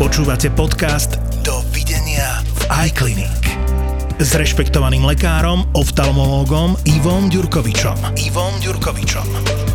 Počúvate podcast Dovidenia v iClinic s rešpektovaným lekárom, oftalmológom Ivom Ďurkovičom. Ivom Ďurkovičom.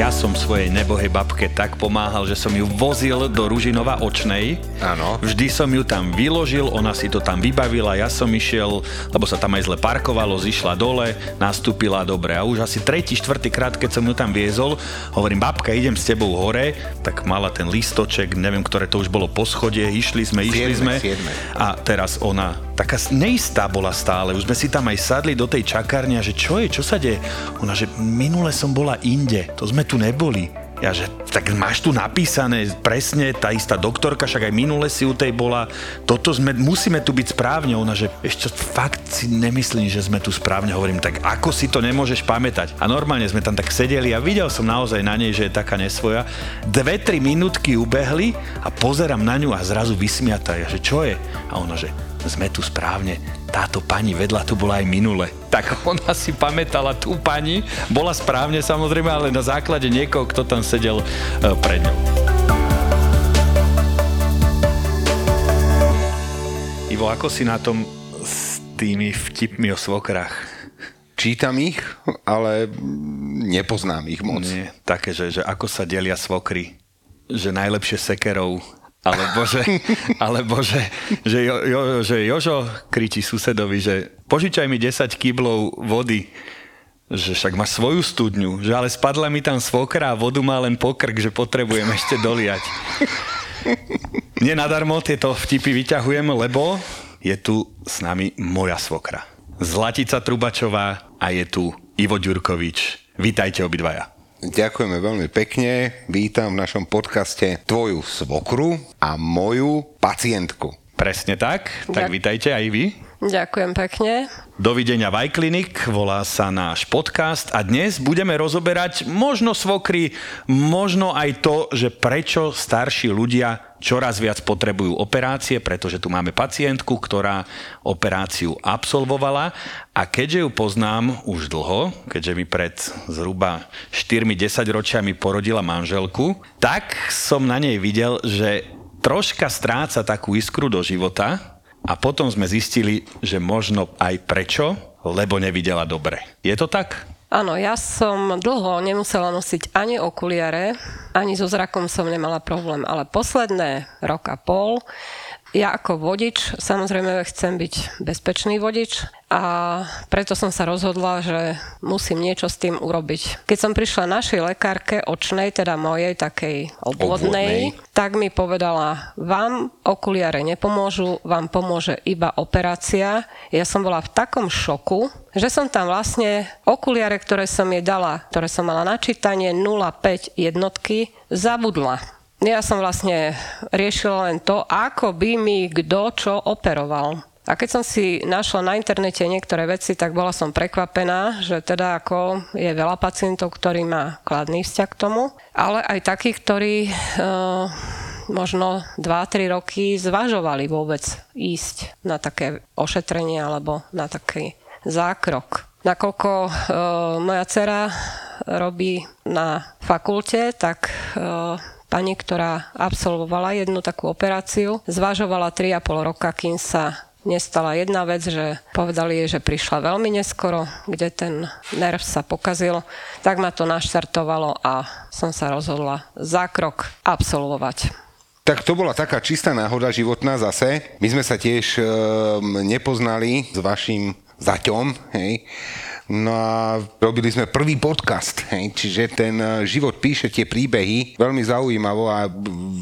Ja som svojej nebohej babke tak pomáhal, že som ju vozil do Ružinova očnej. Áno. Vždy som ju tam vyložil, ona si to tam vybavila, ja som išiel, lebo sa tam aj zle parkovalo, zišla dole, nastúpila dobre. A už asi tretí, štvrtý krát, keď som ju tam viezol, hovorím, babka, idem s tebou hore, tak mala ten listoček, neviem, ktoré to už bolo po schode, išli sme, išli Siedme, sme. siedme. A teraz ona taká neistá bola stále. Už sme si tam aj sadli do tej čakárne a že čo je, čo sa deje? Ona, že minule som bola inde, to sme tu neboli. Ja, že tak máš tu napísané presne, tá istá doktorka, však aj minule si u tej bola, toto sme, musíme tu byť správne. Ona, že ešte fakt si nemyslím, že sme tu správne, hovorím, tak ako si to nemôžeš pamätať? A normálne sme tam tak sedeli a videl som naozaj na nej, že je taká nesvoja. Dve, tri minútky ubehli a pozerám na ňu a zrazu vysmiatá. Ja, že čo je? A ona, že sme tu správne, táto pani vedľa tu bola aj minule. Tak ona si pamätala tú pani, bola správne samozrejme, ale na základe niekoho, kto tam sedel e, pred ňou. Ivo, ako si na tom s tými vtipmi o svokrach? Čítam ich, ale nepoznám ich moc. Nie, také, že, že ako sa delia svokry. Že najlepšie sekerov alebo že, alebo že, že, jo, jo, že Jožo kričí susedovi, že požičaj mi 10 kyblov vody, že však má svoju studňu, že ale spadla mi tam svokra a vodu má len pokrk, že potrebujem ešte doliať. Nie nadarmo tieto vtipy vyťahujem, lebo je tu s nami moja svokra. Zlatica Trubačová a je tu Ivo Ďurkovič. Vítajte obidvaja. Ďakujeme veľmi pekne. Vítam v našom podcaste tvoju svokru a moju pacientku. Presne tak, tak vítajte aj vy. Ďakujem pekne. Dovidenia v iClinic, volá sa náš podcast a dnes budeme rozoberať možno svokry, možno aj to, že prečo starší ľudia čoraz viac potrebujú operácie, pretože tu máme pacientku, ktorá operáciu absolvovala a keďže ju poznám už dlho, keďže mi pred zhruba 4-10 ročiami porodila manželku, tak som na nej videl, že troška stráca takú iskru do života, a potom sme zistili, že možno aj prečo, lebo nevidela dobre. Je to tak? Áno, ja som dlho nemusela nosiť ani okuliare, ani so zrakom som nemala problém, ale posledné rok a pol ja ako vodič, samozrejme chcem byť bezpečný vodič a preto som sa rozhodla, že musím niečo s tým urobiť. Keď som prišla našej lekárke očnej, teda mojej takej obvodnej, Obvodnej. tak mi povedala, vám okuliare nepomôžu, vám pomôže iba operácia. Ja som bola v takom šoku, že som tam vlastne okuliare, ktoré som jej dala, ktoré som mala načítanie 0,5 jednotky, zabudla. Ja som vlastne riešila len to, ako by mi kto čo operoval. A keď som si našla na internete niektoré veci, tak bola som prekvapená, že teda ako je veľa pacientov, ktorí má kladný vzťah k tomu, ale aj takých, ktorí e, možno 2-3 roky zvažovali vôbec ísť na také ošetrenie alebo na taký zákrok. Nakoľko e, moja dcera robí na fakulte, tak e, pani, ktorá absolvovala jednu takú operáciu, zvažovala 3,5 roka, kým sa nestala jedna vec, že povedali jej, že prišla veľmi neskoro, kde ten nerv sa pokazil, tak ma to naštartovalo a som sa rozhodla zákrok absolvovať. Tak to bola taká čistá náhoda životná zase. My sme sa tiež um, nepoznali s vašim zaťom, hej. No a robili sme prvý podcast, hej, čiže ten eh, život píše tie príbehy veľmi zaujímavo a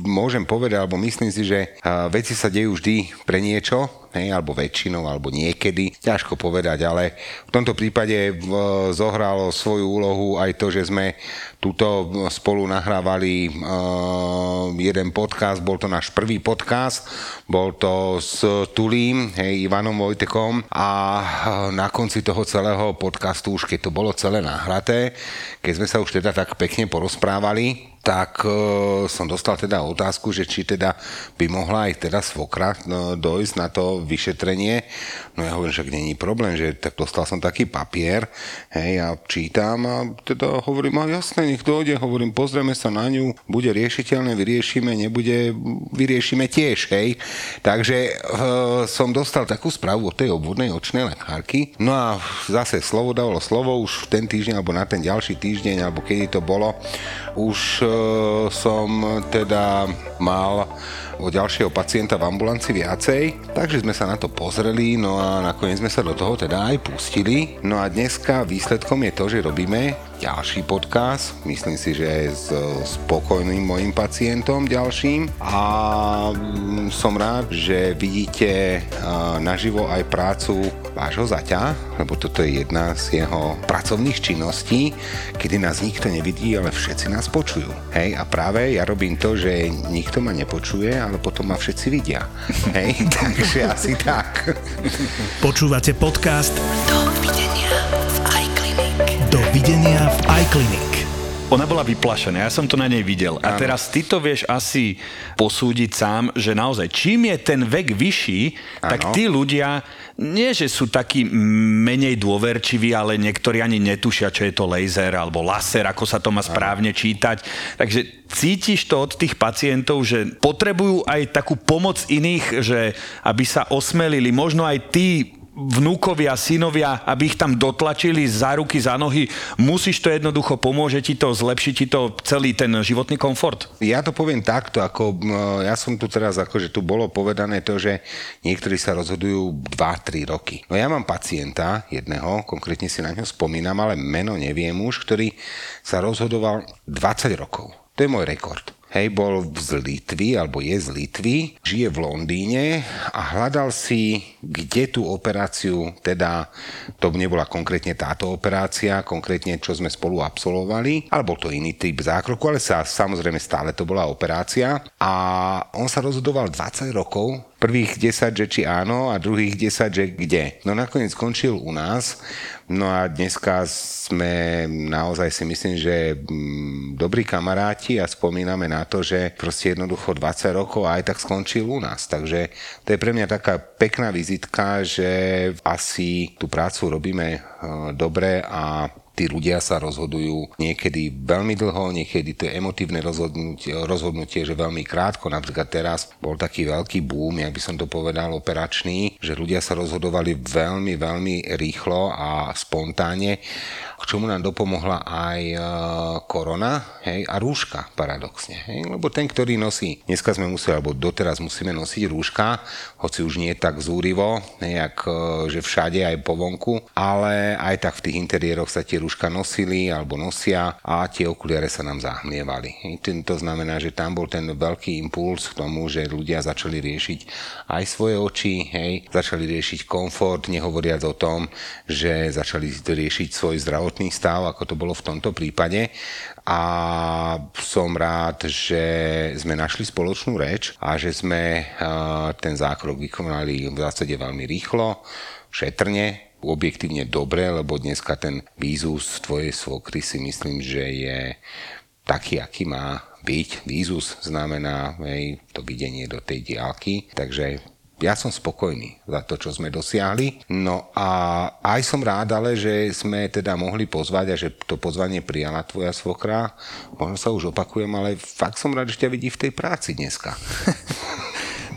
môžem povedať, alebo myslím si, že eh, veci sa dejú vždy pre niečo, hej, alebo väčšinou, alebo niekedy, ťažko povedať, ale v tomto prípade v, zohralo svoju úlohu aj to, že sme tuto spolu nahrávali jeden podcast, bol to náš prvý podcast, bol to s Tulím, hej, Ivanom Vojtekom a na konci toho celého podcastu, už keď to bolo celé nahraté, keď sme sa už teda tak pekne porozprávali, tak e, som dostal teda otázku, že či teda by mohla aj teda svokra no, dojsť na to vyšetrenie. No ja hovorím, že není problém, že tak dostal som taký papier, hej, a čítam a teda hovorím, a jasné, nech dojde, hovorím, pozrieme sa na ňu, bude riešiteľné, vyriešime, nebude, vyriešime tiež, hej. Takže e, som dostal takú správu od tej obvodnej očnej lekárky. No a zase slovo dalo slovo, už v ten týždeň, alebo na ten ďalší týždeň, alebo kedy to bolo, už e, som teda mal o ďalšieho pacienta v ambulanci viacej, takže sme sa na to pozreli, no a nakoniec sme sa do toho teda aj pustili. No a dneska výsledkom je to, že robíme ďalší podcast, myslím si, že s spokojným mojim pacientom ďalším a mm, som rád, že vidíte naživo aj prácu vášho zaťa, lebo toto je jedna z jeho pracovných činností, kedy nás nikto nevidí, ale všetci nás počujú. Hej, a práve ja robím to, že nikto ma nepočuje, ale potom ma všetci vidia. Hej, takže asi tak. Počúvate podcast videnia v iClinic. Ona bola vyplašená, ja som to na nej videl. A teraz ty to vieš asi posúdiť sám, že naozaj čím je ten vek vyšší, ano. tak tí ľudia nie, že sú takí menej dôverčiví, ale niektorí ani netušia, čo je to laser alebo laser, ako sa to má správne čítať. Takže cítiš to od tých pacientov, že potrebujú aj takú pomoc iných, že aby sa osmelili. Možno aj tí vnúkovia, synovia, aby ich tam dotlačili za ruky, za nohy. Musíš to jednoducho, pomôže ti to, zlepší ti to celý ten životný komfort? Ja to poviem takto, ako ja som tu teraz, ako že tu bolo povedané to, že niektorí sa rozhodujú 2-3 roky. No ja mám pacienta jedného, konkrétne si na ňo spomínam, ale meno neviem už, ktorý sa rozhodoval 20 rokov. To je môj rekord. Hej, bol z Litvy, alebo je z Litvy, žije v Londýne a hľadal si, kde tú operáciu, teda to nebola konkrétne táto operácia, konkrétne čo sme spolu absolvovali, alebo to iný typ zákroku, ale sa, samozrejme stále to bola operácia. A on sa rozhodoval 20 rokov, prvých 10, že či áno a druhých 10, že kde. No nakoniec skončil u nás, no a dneska sme naozaj si myslím, že mm, dobrí kamaráti a spomíname na to, že proste jednoducho 20 rokov aj tak skončil u nás. Takže to je pre mňa taká pekná vizitka, že asi tú prácu robíme eh, dobre a tí ľudia sa rozhodujú niekedy veľmi dlho, niekedy to je emotívne rozhodnutie, rozhodnutie, že veľmi krátko. Napríklad teraz bol taký veľký boom, ja by som to povedal, operačný, že ľudia sa rozhodovali veľmi, veľmi rýchlo a spontánne k čomu nám dopomohla aj e, korona hej, a rúška paradoxne. Hej, lebo ten, ktorý nosí, dneska sme museli, alebo doteraz musíme nosiť rúška, hoci už nie tak zúrivo, nejak, e, že všade aj po vonku, ale aj tak v tých interiéroch sa tie rúška nosili alebo nosia a tie okuliare sa nám zahmlievali. Hej, to znamená, že tam bol ten veľký impuls k tomu, že ľudia začali riešiť aj svoje oči, hej, začali riešiť komfort, nehovoriac o tom, že začali riešiť svoj zdravotný zdravotný stav, ako to bolo v tomto prípade. A som rád, že sme našli spoločnú reč a že sme ten zákrok vykonali v zásade veľmi rýchlo, šetrne, objektívne dobre, lebo dneska ten výzus tvojej svokry si myslím, že je taký, aký má byť. Výzus znamená hej, to videnie do tej diálky, takže ja som spokojný za to, čo sme dosiahli. No a aj som rád, ale že sme teda mohli pozvať a že to pozvanie prijala tvoja svokra. Možno sa už opakujem, ale fakt som rád, že ťa vidí v tej práci dneska.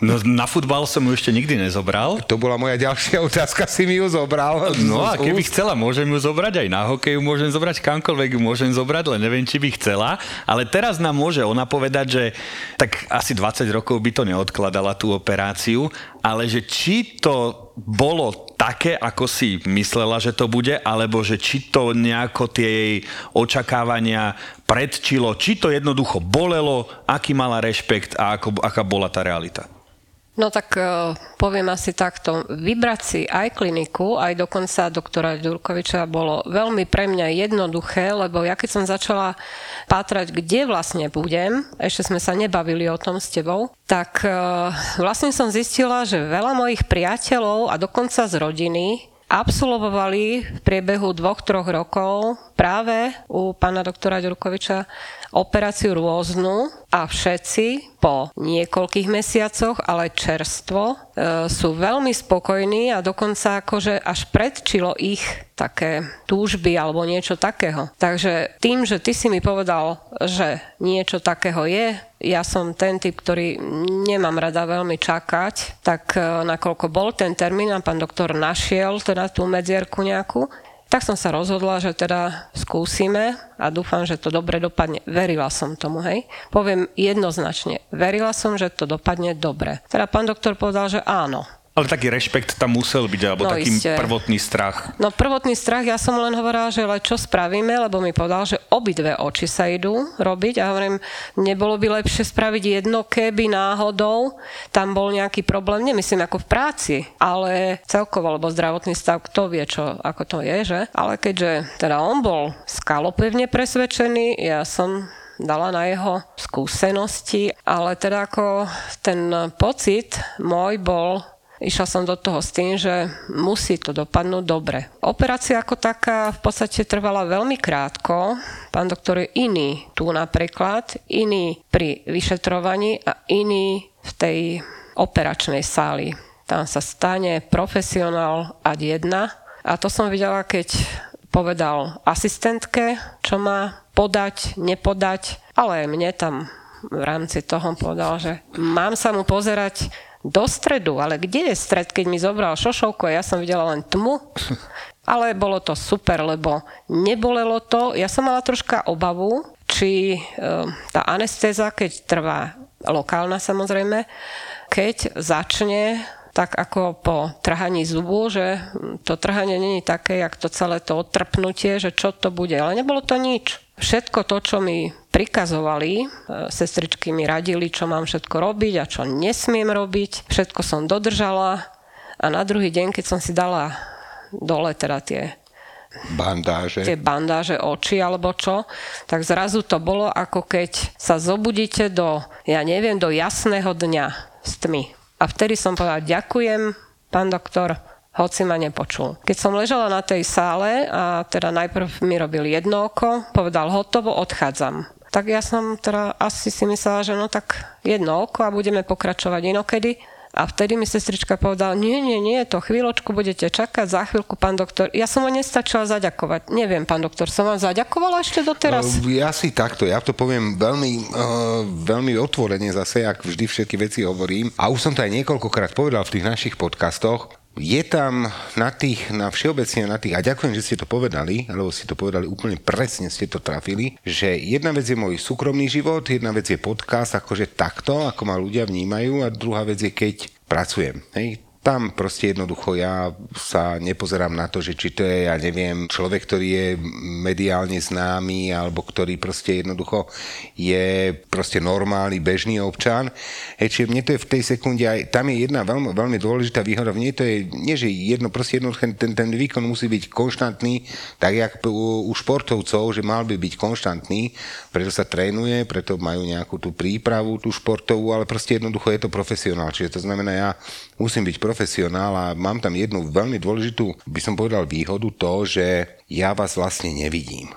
No na futbal som ju ešte nikdy nezobral. To bola moja ďalšia otázka, si mi ju zobral. No a keby chcela, môžem ju zobrať aj na hokej, môžem zobrať kamkoľvek ju môžem zobrať, len neviem, či by chcela. Ale teraz nám môže ona povedať, že tak asi 20 rokov by to neodkladala tú operáciu, ale že či to bolo také, ako si myslela, že to bude, alebo že či to nejako tie jej očakávania predčilo, či to jednoducho bolelo, aký mala rešpekt a ako, aká bola tá realita. No tak uh, poviem asi takto. Vybrať si aj kliniku, aj dokonca doktora Ďurkoviča bolo veľmi pre mňa jednoduché, lebo ja keď som začala pátrať, kde vlastne budem, ešte sme sa nebavili o tom s tebou, tak uh, vlastne som zistila, že veľa mojich priateľov a dokonca z rodiny absolvovali v priebehu dvoch, troch rokov práve u pána doktora Ďurkoviča operáciu rôznu a všetci po niekoľkých mesiacoch, ale čerstvo, e, sú veľmi spokojní a dokonca akože až predčilo ich také túžby alebo niečo takého. Takže tým, že ty si mi povedal, že niečo takého je, ja som ten typ, ktorý nemám rada veľmi čakať, tak e, nakoľko bol ten termín a pán doktor našiel teda tú medzierku nejakú, tak som sa rozhodla, že teda skúsime a dúfam, že to dobre dopadne. Verila som tomu, hej. Poviem jednoznačne, verila som, že to dopadne dobre. Teda pán doktor povedal, že áno. Ale taký rešpekt tam musel byť, alebo No, taký iste. prvotný strach. No prvotný strach, ja som len hovorila, že ale čo spravíme, lebo mi povedal, že obidve oči sa idú robiť a hovorím, nebolo by lepšie spraviť jedno, keby náhodou tam bol nejaký problém, nemyslím ako v práci, ale celkovo, lebo zdravotný stav, kto vie, čo, ako to je, že? Ale keďže teda on bol skalopevne presvedčený, ja som dala na jeho skúsenosti, ale teda ako ten pocit môj bol Išla som do toho s tým, že musí to dopadnúť dobre. Operácia ako taká v podstate trvala veľmi krátko. Pán doktor je iný tu napríklad, iný pri vyšetrovaní a iný v tej operačnej sáli. Tam sa stane profesionál ad jedna. A to som videla, keď povedal asistentke, čo má podať, nepodať, ale mne tam v rámci toho povedal, že mám sa mu pozerať do stredu, ale kde je stred, keď mi zobral šošovku a ja som videla len tmu? Ale bolo to super, lebo nebolelo to. Ja som mala troška obavu, či e, tá anestéza, keď trvá lokálna samozrejme, keď začne tak ako po trhaní zubu, že to trhanie není také, jak to celé to odtrpnutie, že čo to bude. Ale nebolo to nič. Všetko to, čo mi prikazovali, e, sestričky mi radili, čo mám všetko robiť a čo nesmiem robiť, všetko som dodržala a na druhý deň, keď som si dala dole teda tie Bandáže. tie bandáže oči alebo čo, tak zrazu to bolo ako keď sa zobudíte do, ja neviem, do jasného dňa s tmy. A vtedy som povedala, ďakujem, pán doktor, hoci ma nepočul. Keď som ležala na tej sále a teda najprv mi robil jedno oko, povedal hotovo, odchádzam. Tak ja som teda asi si myslela, že no tak jedno oko a budeme pokračovať inokedy. A vtedy mi sestrička povedala, nie, nie, nie, to chvíľočku budete čakať, za chvíľku, pán doktor. Ja som ho nestačila zaďakovať. Neviem, pán doktor, som vám zaďakovala ešte doteraz? Uh, Ja si takto, ja to poviem veľmi, uh, veľmi otvorene zase, ak vždy všetky veci hovorím. A už som to aj niekoľkokrát povedal v tých našich podcastoch. Je tam na tých, na všeobecne na tých, a ďakujem, že ste to povedali, alebo ste to povedali úplne presne, ste to trafili, že jedna vec je môj súkromný život, jedna vec je podcast, akože takto, ako ma ľudia vnímajú, a druhá vec je, keď pracujem. Hej, tam proste jednoducho ja sa nepozerám na to, že či to je, ja neviem, človek, ktorý je mediálne známy, alebo ktorý proste jednoducho je proste normálny, bežný občan. Hej, čiže mne to je v tej sekunde aj, tam je jedna veľmi, veľmi dôležitá výhoda, v to je, nie že jedno, proste jednoducho ten, ten výkon musí byť konštantný, tak jak u, u športovcov, že mal by byť konštantný, preto sa trénuje, preto majú nejakú tú prípravu, tú športovú, ale proste jednoducho je to profesionál. Čiže to znamená, ja musím byť profesionál a mám tam jednu veľmi dôležitú, by som povedal, výhodu to, že ja vás vlastne nevidím.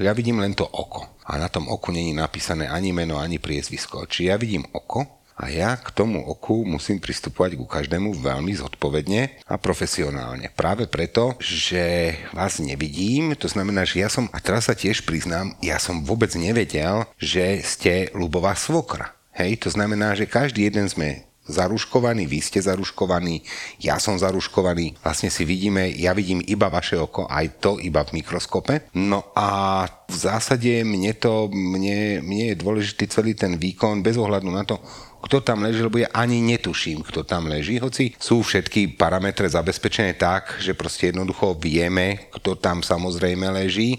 Ja vidím len to oko. A na tom oku není napísané ani meno, ani priezvisko. Či ja vidím oko a ja k tomu oku musím pristupovať ku každému veľmi zodpovedne a profesionálne. Práve preto, že vás nevidím, to znamená, že ja som, a teraz sa tiež priznám, ja som vôbec nevedel, že ste ľubová svokra. Hej, to znamená, že každý jeden sme zaruškovaný, vy ste zaruškovaní, ja som zaruškovaný, vlastne si vidíme, ja vidím iba vaše oko, aj to iba v mikroskope. No a v zásade mne to, mne, mne je dôležitý celý ten výkon, bez ohľadu na to, kto tam leží, lebo ja ani netuším, kto tam leží, hoci sú všetky parametre zabezpečené tak, že proste jednoducho vieme, kto tam samozrejme leží,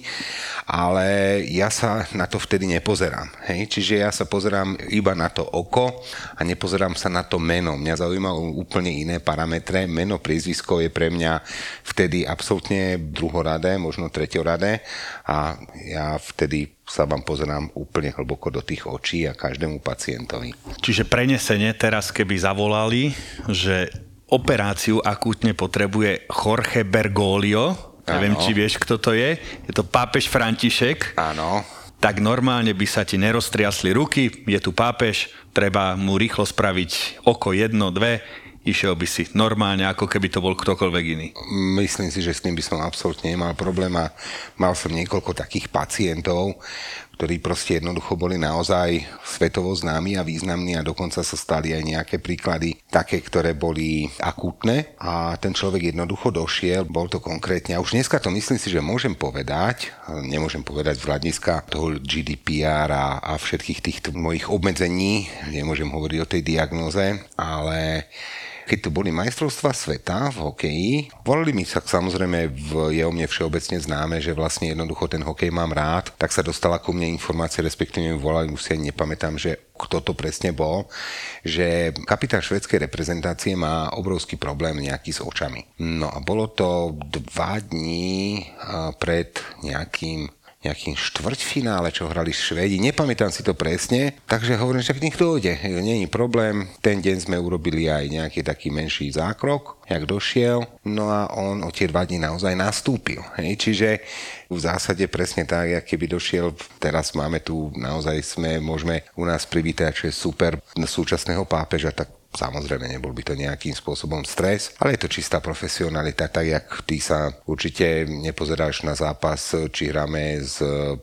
ale ja sa na to vtedy nepozerám. Hej? Čiže ja sa pozerám iba na to oko a nepozerám sa na to meno. Mňa zaujímajú úplne iné parametre. Meno, priezvisko je pre mňa vtedy absolútne druhoradé, možno treťoradé a ja vtedy sa vám pozerám úplne hlboko do tých očí a každému pacientovi. Čiže prenesenie teraz, keby zavolali, že operáciu akútne potrebuje Jorge Bergoglio, neviem, či vieš, kto to je, je to pápež František, Áno. tak normálne by sa ti neroztriasli ruky, je tu pápež, treba mu rýchlo spraviť oko jedno, dve, išiel by si normálne, ako keby to bol ktokoľvek iný. Myslím si, že s tým by som absolútne nemal problém a mal som niekoľko takých pacientov, ktorí proste jednoducho boli naozaj svetovo známi a významní a dokonca sa stali aj nejaké príklady také, ktoré boli akútne a ten človek jednoducho došiel, bol to konkrétne a už dneska to myslím si, že môžem povedať, nemôžem povedať z hľadiska toho GDPR a, a všetkých týchto mojich obmedzení, nemôžem hovoriť o tej diagnoze, ale keď tu boli majstrovstva sveta v hokeji, volali mi sa samozrejme, v, je o mne všeobecne známe, že vlastne jednoducho ten hokej mám rád, tak sa dostala ku mne informácia, respektíve volali, už si nepamätám, že kto to presne bol, že kapitán švedskej reprezentácie má obrovský problém nejaký s očami. No a bolo to dva dní pred nejakým nejakým štvrťfinále, čo hrali Švédi, nepamätám si to presne, takže hovorím, že k nich dojde, není problém, ten deň sme urobili aj nejaký taký menší zákrok, jak došiel, no a on o tie dva dní naozaj nastúpil, hej, čiže v zásade presne tak, jak keby došiel, teraz máme tu, naozaj sme, môžeme u nás privítať, čo je super súčasného pápeža, tak Samozrejme, nebol by to nejakým spôsobom stres, ale je to čistá profesionalita, tak jak ty sa určite nepozeráš na zápas, či hráme s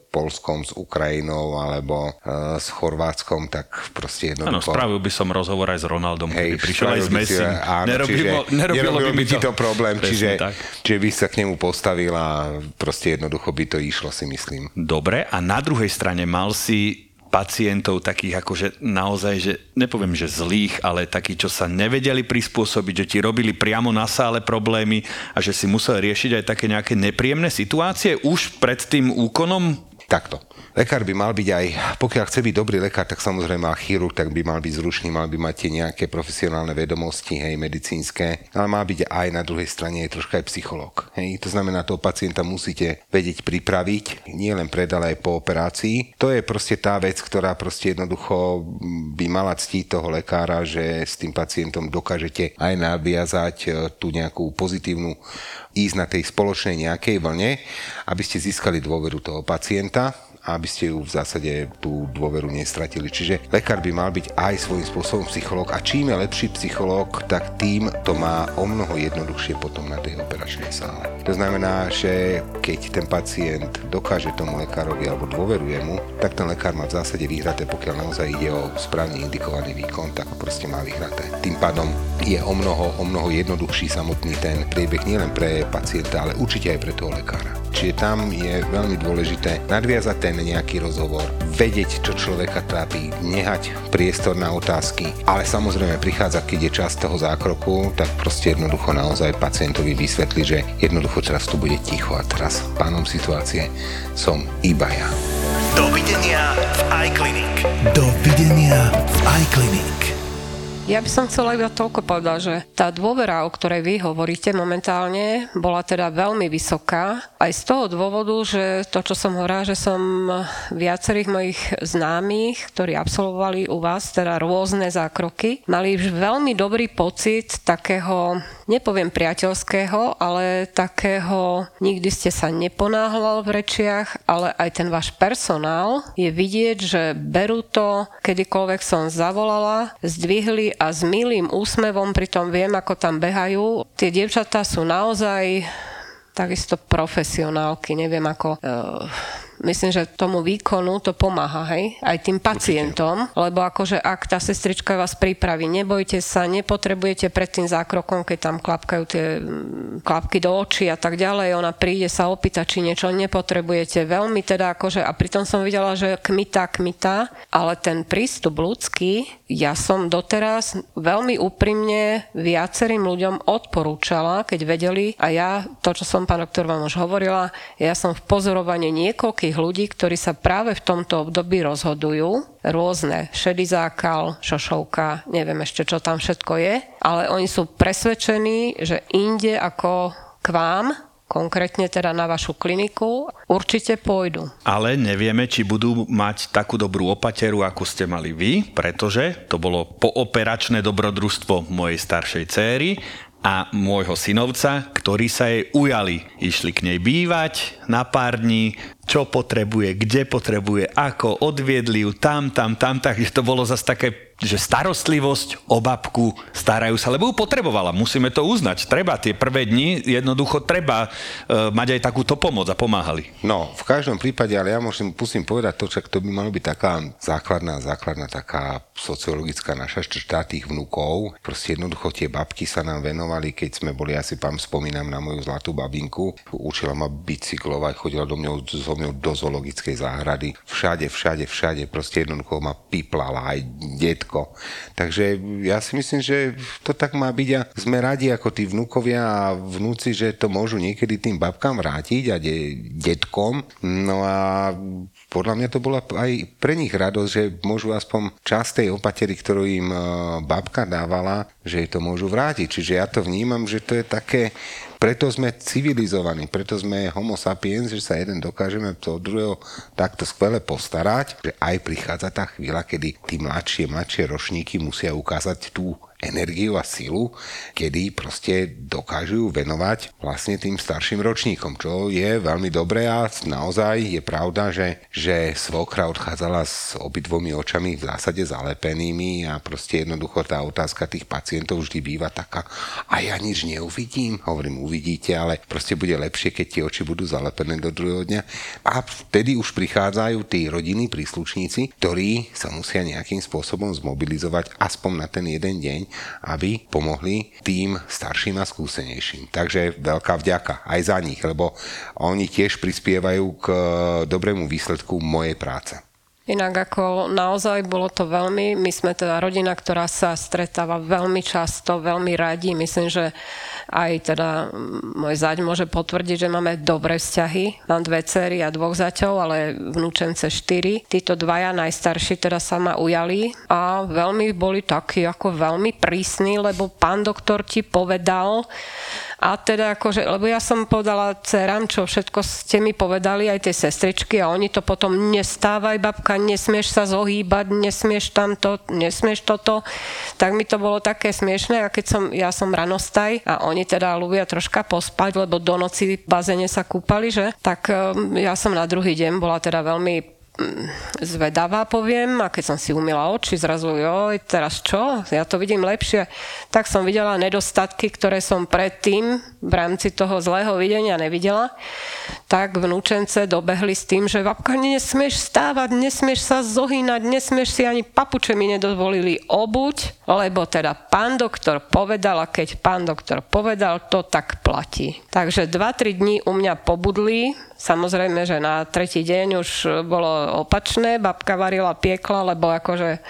Polskom, s Ukrajinou alebo uh, s Chorvátskom, tak proste Áno, jednoducho... spravil by som rozhovor aj s Ronaldom, keby Hej, prišiel aj s spravil by si- Messim. Áno, Nerobí čiže mo- nerobilo by ti to. to problém, Presne čiže, tak. čiže by sa k nemu postavil a proste jednoducho by to išlo, si myslím. Dobre, a na druhej strane mal si pacientov takých akože naozaj, že nepoviem, že zlých, ale takí, čo sa nevedeli prispôsobiť, že ti robili priamo na sále problémy a že si musel riešiť aj také nejaké nepríjemné situácie už pred tým úkonom? Takto. Lekár by mal byť aj, pokiaľ chce byť dobrý lekár, tak samozrejme a chirurg, tak by mal byť zručný, mal by mať tie nejaké profesionálne vedomosti, hej, medicínske, ale má byť aj na druhej strane je troška aj psychológ. Hej, to znamená, toho pacienta musíte vedieť pripraviť, nie len pred, ale aj po operácii. To je proste tá vec, ktorá proste jednoducho by mala ctiť toho lekára, že s tým pacientom dokážete aj naviazať e, tú nejakú pozitívnu ísť na tej spoločnej nejakej vlne, aby ste získali dôveru toho pacienta aby ste ju v zásade tú dôveru nestratili. Čiže lekár by mal byť aj svojím spôsobom psychológ a čím je lepší psychológ, tak tým to má o mnoho jednoduchšie potom na tej operačnej sále. To znamená, že keď ten pacient dokáže tomu lekárovi alebo dôveruje mu, tak ten lekár má v zásade vyhraté, pokiaľ naozaj ide o správne indikovaný výkon, tak proste má vyhraté. Tým pádom je o mnoho, o mnoho jednoduchší samotný ten priebeh nielen pre pacienta, ale určite aj pre toho lekára. Čiže tam je veľmi dôležité nadviazať ten nejaký rozhovor, vedieť, čo človeka trápi, nehať priestor na otázky, ale samozrejme prichádza, keď je čas toho zákroku, tak proste jednoducho naozaj pacientovi vysvetli, že jednoducho teraz tu bude ticho a teraz pánom situácie som iba ja. Dovidenia v iClinic. Dovidenia v iClinic. Ja by som chcela iba toľko povedať, že tá dôvera, o ktorej vy hovoríte momentálne, bola teda veľmi vysoká. Aj z toho dôvodu, že to, čo som hovorila, že som viacerých mojich známych, ktorí absolvovali u vás teda rôzne zákroky, mali už veľmi dobrý pocit takého, nepoviem priateľského, ale takého, nikdy ste sa neponáhľal v rečiach, ale aj ten váš personál je vidieť, že berú to, kedykoľvek som zavolala, zdvihli a s milým úsmevom, pritom viem, ako tam behajú. Tie dievčatá sú naozaj takisto profesionálky, neviem ako... Uh, myslím, že tomu výkonu to pomáha, hej, aj tým pacientom, Určite. lebo akože ak tá sestrička vás pripraví, nebojte sa, nepotrebujete pred tým zákrokom, keď tam klapkajú tie mm, klapky do očí a tak ďalej, ona príde sa opýtať, či niečo nepotrebujete, veľmi teda akože, a pritom som videla, že kmita, kmita, ale ten prístup ľudský, ja som doteraz veľmi úprimne viacerým ľuďom odporúčala, keď vedeli, a ja, to, čo som pán doktor vám už hovorila, ja som v pozorovaní niekoľkých ľudí, ktorí sa práve v tomto období rozhodujú, rôzne, šedý zákal, šošovka, neviem ešte, čo tam všetko je, ale oni sú presvedčení, že inde ako k vám konkrétne teda na vašu kliniku, určite pôjdu. Ale nevieme, či budú mať takú dobrú opateru, ako ste mali vy, pretože to bolo pooperačné dobrodružstvo mojej staršej céry a môjho synovca, ktorí sa jej ujali. Išli k nej bývať na pár dní, čo potrebuje, kde potrebuje, ako, odviedli ju tam, tam, tam, takže to bolo zase také že starostlivosť o babku, starajú sa, lebo ju potrebovala, musíme to uznať. Treba tie prvé dni, jednoducho treba e, mať aj takúto pomoc a pomáhali. No, v každom prípade, ale ja musím, musím povedať to, čak to by malo byť taká základná, základná taká sociologická naša štvrtá tých vnúkov. Proste jednoducho tie babky sa nám venovali, keď sme boli, ja si pam spomínam na moju zlatú babinku. Učila ma bicyklovať, chodila do mňou, so mňou do zoologickej záhrady. Všade, všade, všade, proste jednoducho ma piplala aj det všetko. Takže ja si myslím, že to tak má byť a sme radi ako tí vnúkovia a vnúci, že to môžu niekedy tým babkám vrátiť a de- detkom. No a podľa mňa to bola aj pre nich radosť, že môžu aspoň časť tej opatery, ktorú im e, babka dávala, že to môžu vrátiť. Čiže ja to vnímam, že to je také preto sme civilizovaní, preto sme homo sapiens, že sa jeden dokážeme od druhého takto skvele postarať, že aj prichádza tá chvíľa, kedy tí mladšie, mladšie ročníky musia ukázať tú energiu a silu, kedy proste dokážu venovať vlastne tým starším ročníkom, čo je veľmi dobré a naozaj je pravda, že, že svokra odchádzala s obidvomi očami v zásade zalepenými a proste jednoducho tá otázka tých pacientov vždy býva taká a ja nič neuvidím, hovorím uvidíte, ale proste bude lepšie, keď tie oči budú zalepené do druhého dňa. A vtedy už prichádzajú tí rodinní príslušníci, ktorí sa musia nejakým spôsobom zmobilizovať aspoň na ten jeden deň aby pomohli tým starším a skúsenejším. Takže veľká vďaka aj za nich, lebo oni tiež prispievajú k dobrému výsledku mojej práce. Inak ako naozaj bolo to veľmi, my sme teda rodina, ktorá sa stretáva veľmi často, veľmi radi. Myslím, že aj teda môj zaď môže potvrdiť, že máme dobré vzťahy. Mám dve cery a dvoch zaťov, ale vnúčence štyri. Títo dvaja najstarší teda sa ma ujali a veľmi boli takí ako veľmi prísni, lebo pán doktor ti povedal, a teda akože, lebo ja som povedala dcerám, čo všetko ste mi povedali, aj tie sestričky a oni to potom nestávaj, babka, nesmieš sa zohýbať, nesmieš tamto, nesmieš toto. Tak mi to bolo také smiešné a keď som, ja som ranostaj a oni teda ľubia troška pospať, lebo do noci v bazene sa kúpali, že? Tak um, ja som na druhý deň bola teda veľmi zvedavá, poviem, a keď som si umila oči, zrazu, joj, teraz čo? Ja to vidím lepšie. Tak som videla nedostatky, ktoré som predtým v rámci toho zlého videnia nevidela. Tak vnúčence dobehli s tým, že babka, nesmieš stávať, nesmieš sa zohýnať, nesmieš si ani papuče mi nedovolili obuť, lebo teda pán doktor povedal a keď pán doktor povedal, to tak platí. Takže 2-3 dní u mňa pobudli, Samozrejme, že na tretí deň už bolo opačné, babka varila, piekla, lebo akože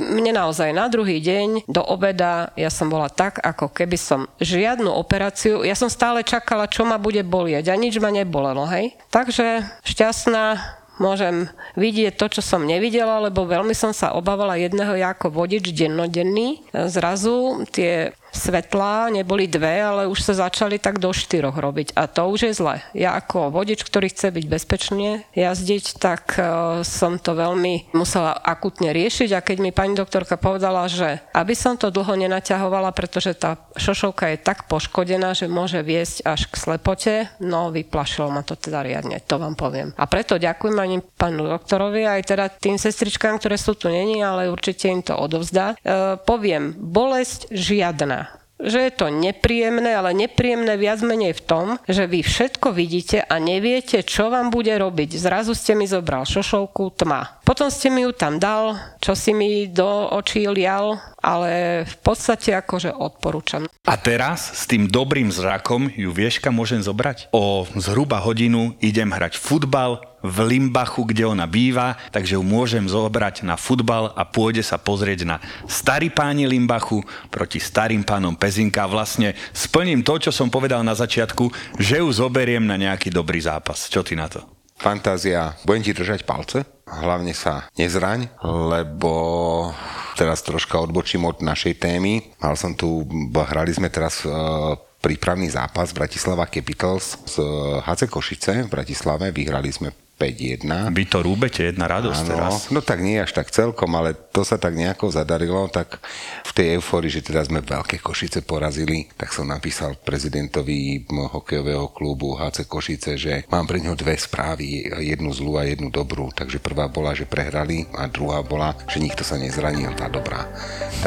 mne naozaj na druhý deň do obeda ja som bola tak, ako keby som žiadnu operáciu, ja som stále čakala, čo ma bude bolieť a nič ma nebolelo, hej. Takže šťastná, môžem vidieť to, čo som nevidela, lebo veľmi som sa obávala jedného ja ako vodič dennodenný. Zrazu tie svetlá neboli dve, ale už sa začali tak do štyroch robiť a to už je zle. Ja ako vodič, ktorý chce byť bezpečne jazdiť, tak uh, som to veľmi musela akutne riešiť a keď mi pani doktorka povedala, že aby som to dlho nenaťahovala, pretože tá šošovka je tak poškodená, že môže viesť až k slepote, no vyplašilo ma to teda riadne, to vám poviem. A preto ďakujem ani pánu doktorovi, aj teda tým sestričkám, ktoré sú tu není, ale určite im to odovzdá. Uh, poviem, bolesť žiadna že je to nepríjemné, ale nepríjemné viac menej v tom, že vy všetko vidíte a neviete, čo vám bude robiť. Zrazu ste mi zobral šošovku tma. Potom ste mi ju tam dal, čo si mi do očí lial, ale v podstate akože odporúčam. A teraz s tým dobrým zrakom ju vieš, kam môžem zobrať? O zhruba hodinu idem hrať futbal v Limbachu, kde ona býva, takže ju môžem zobrať na futbal a pôjde sa pozrieť na starý páni Limbachu proti starým pánom Pezinka. Vlastne splním to, čo som povedal na začiatku, že ju zoberiem na nejaký dobrý zápas. Čo ty na to? Fantázia, budem ti držať palce, hlavne sa nezraň, lebo teraz troška odbočím od našej témy. Mal som tu, hrali sme teraz uh, prípravný zápas Bratislava Capitals z HC Košice v Bratislave. Vyhrali sme 5-1. Vy to rúbete, jedna radosť Áno, teraz. no tak nie až tak celkom, ale to sa tak nejako zadarilo, tak v tej eufórii, že teda sme veľké Košice porazili, tak som napísal prezidentovi hokejového klubu HC Košice, že mám pre ňo dve správy, jednu zlú a jednu dobrú. Takže prvá bola, že prehrali a druhá bola, že nikto sa nezranil, tá dobrá.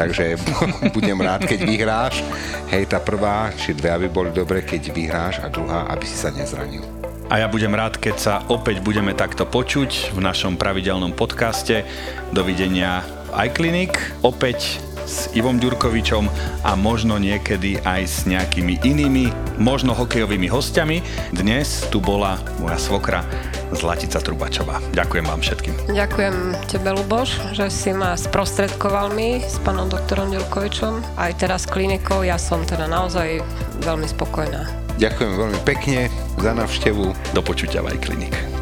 Takže budem rád, keď vyhráš. Hej, tá prvá, či dve, aby boli dobre, keď vyhráš a druhá, aby si sa nezranil. A ja budem rád, keď sa opäť budeme takto počuť v našom pravidelnom podcaste. Dovidenia v iClinic, opäť s Ivom Ďurkovičom a možno niekedy aj s nejakými inými, možno hokejovými hostiami. Dnes tu bola moja svokra Zlatica Trubačová. Ďakujem vám všetkým. Ďakujem tebe, Luboš, že si ma sprostredkoval mi s pánom doktorom Ďurkovičom. Aj teraz klinikou, ja som teda naozaj veľmi spokojná. Ďakujem veľmi pekne za návštevu. Do počutia v iClinic.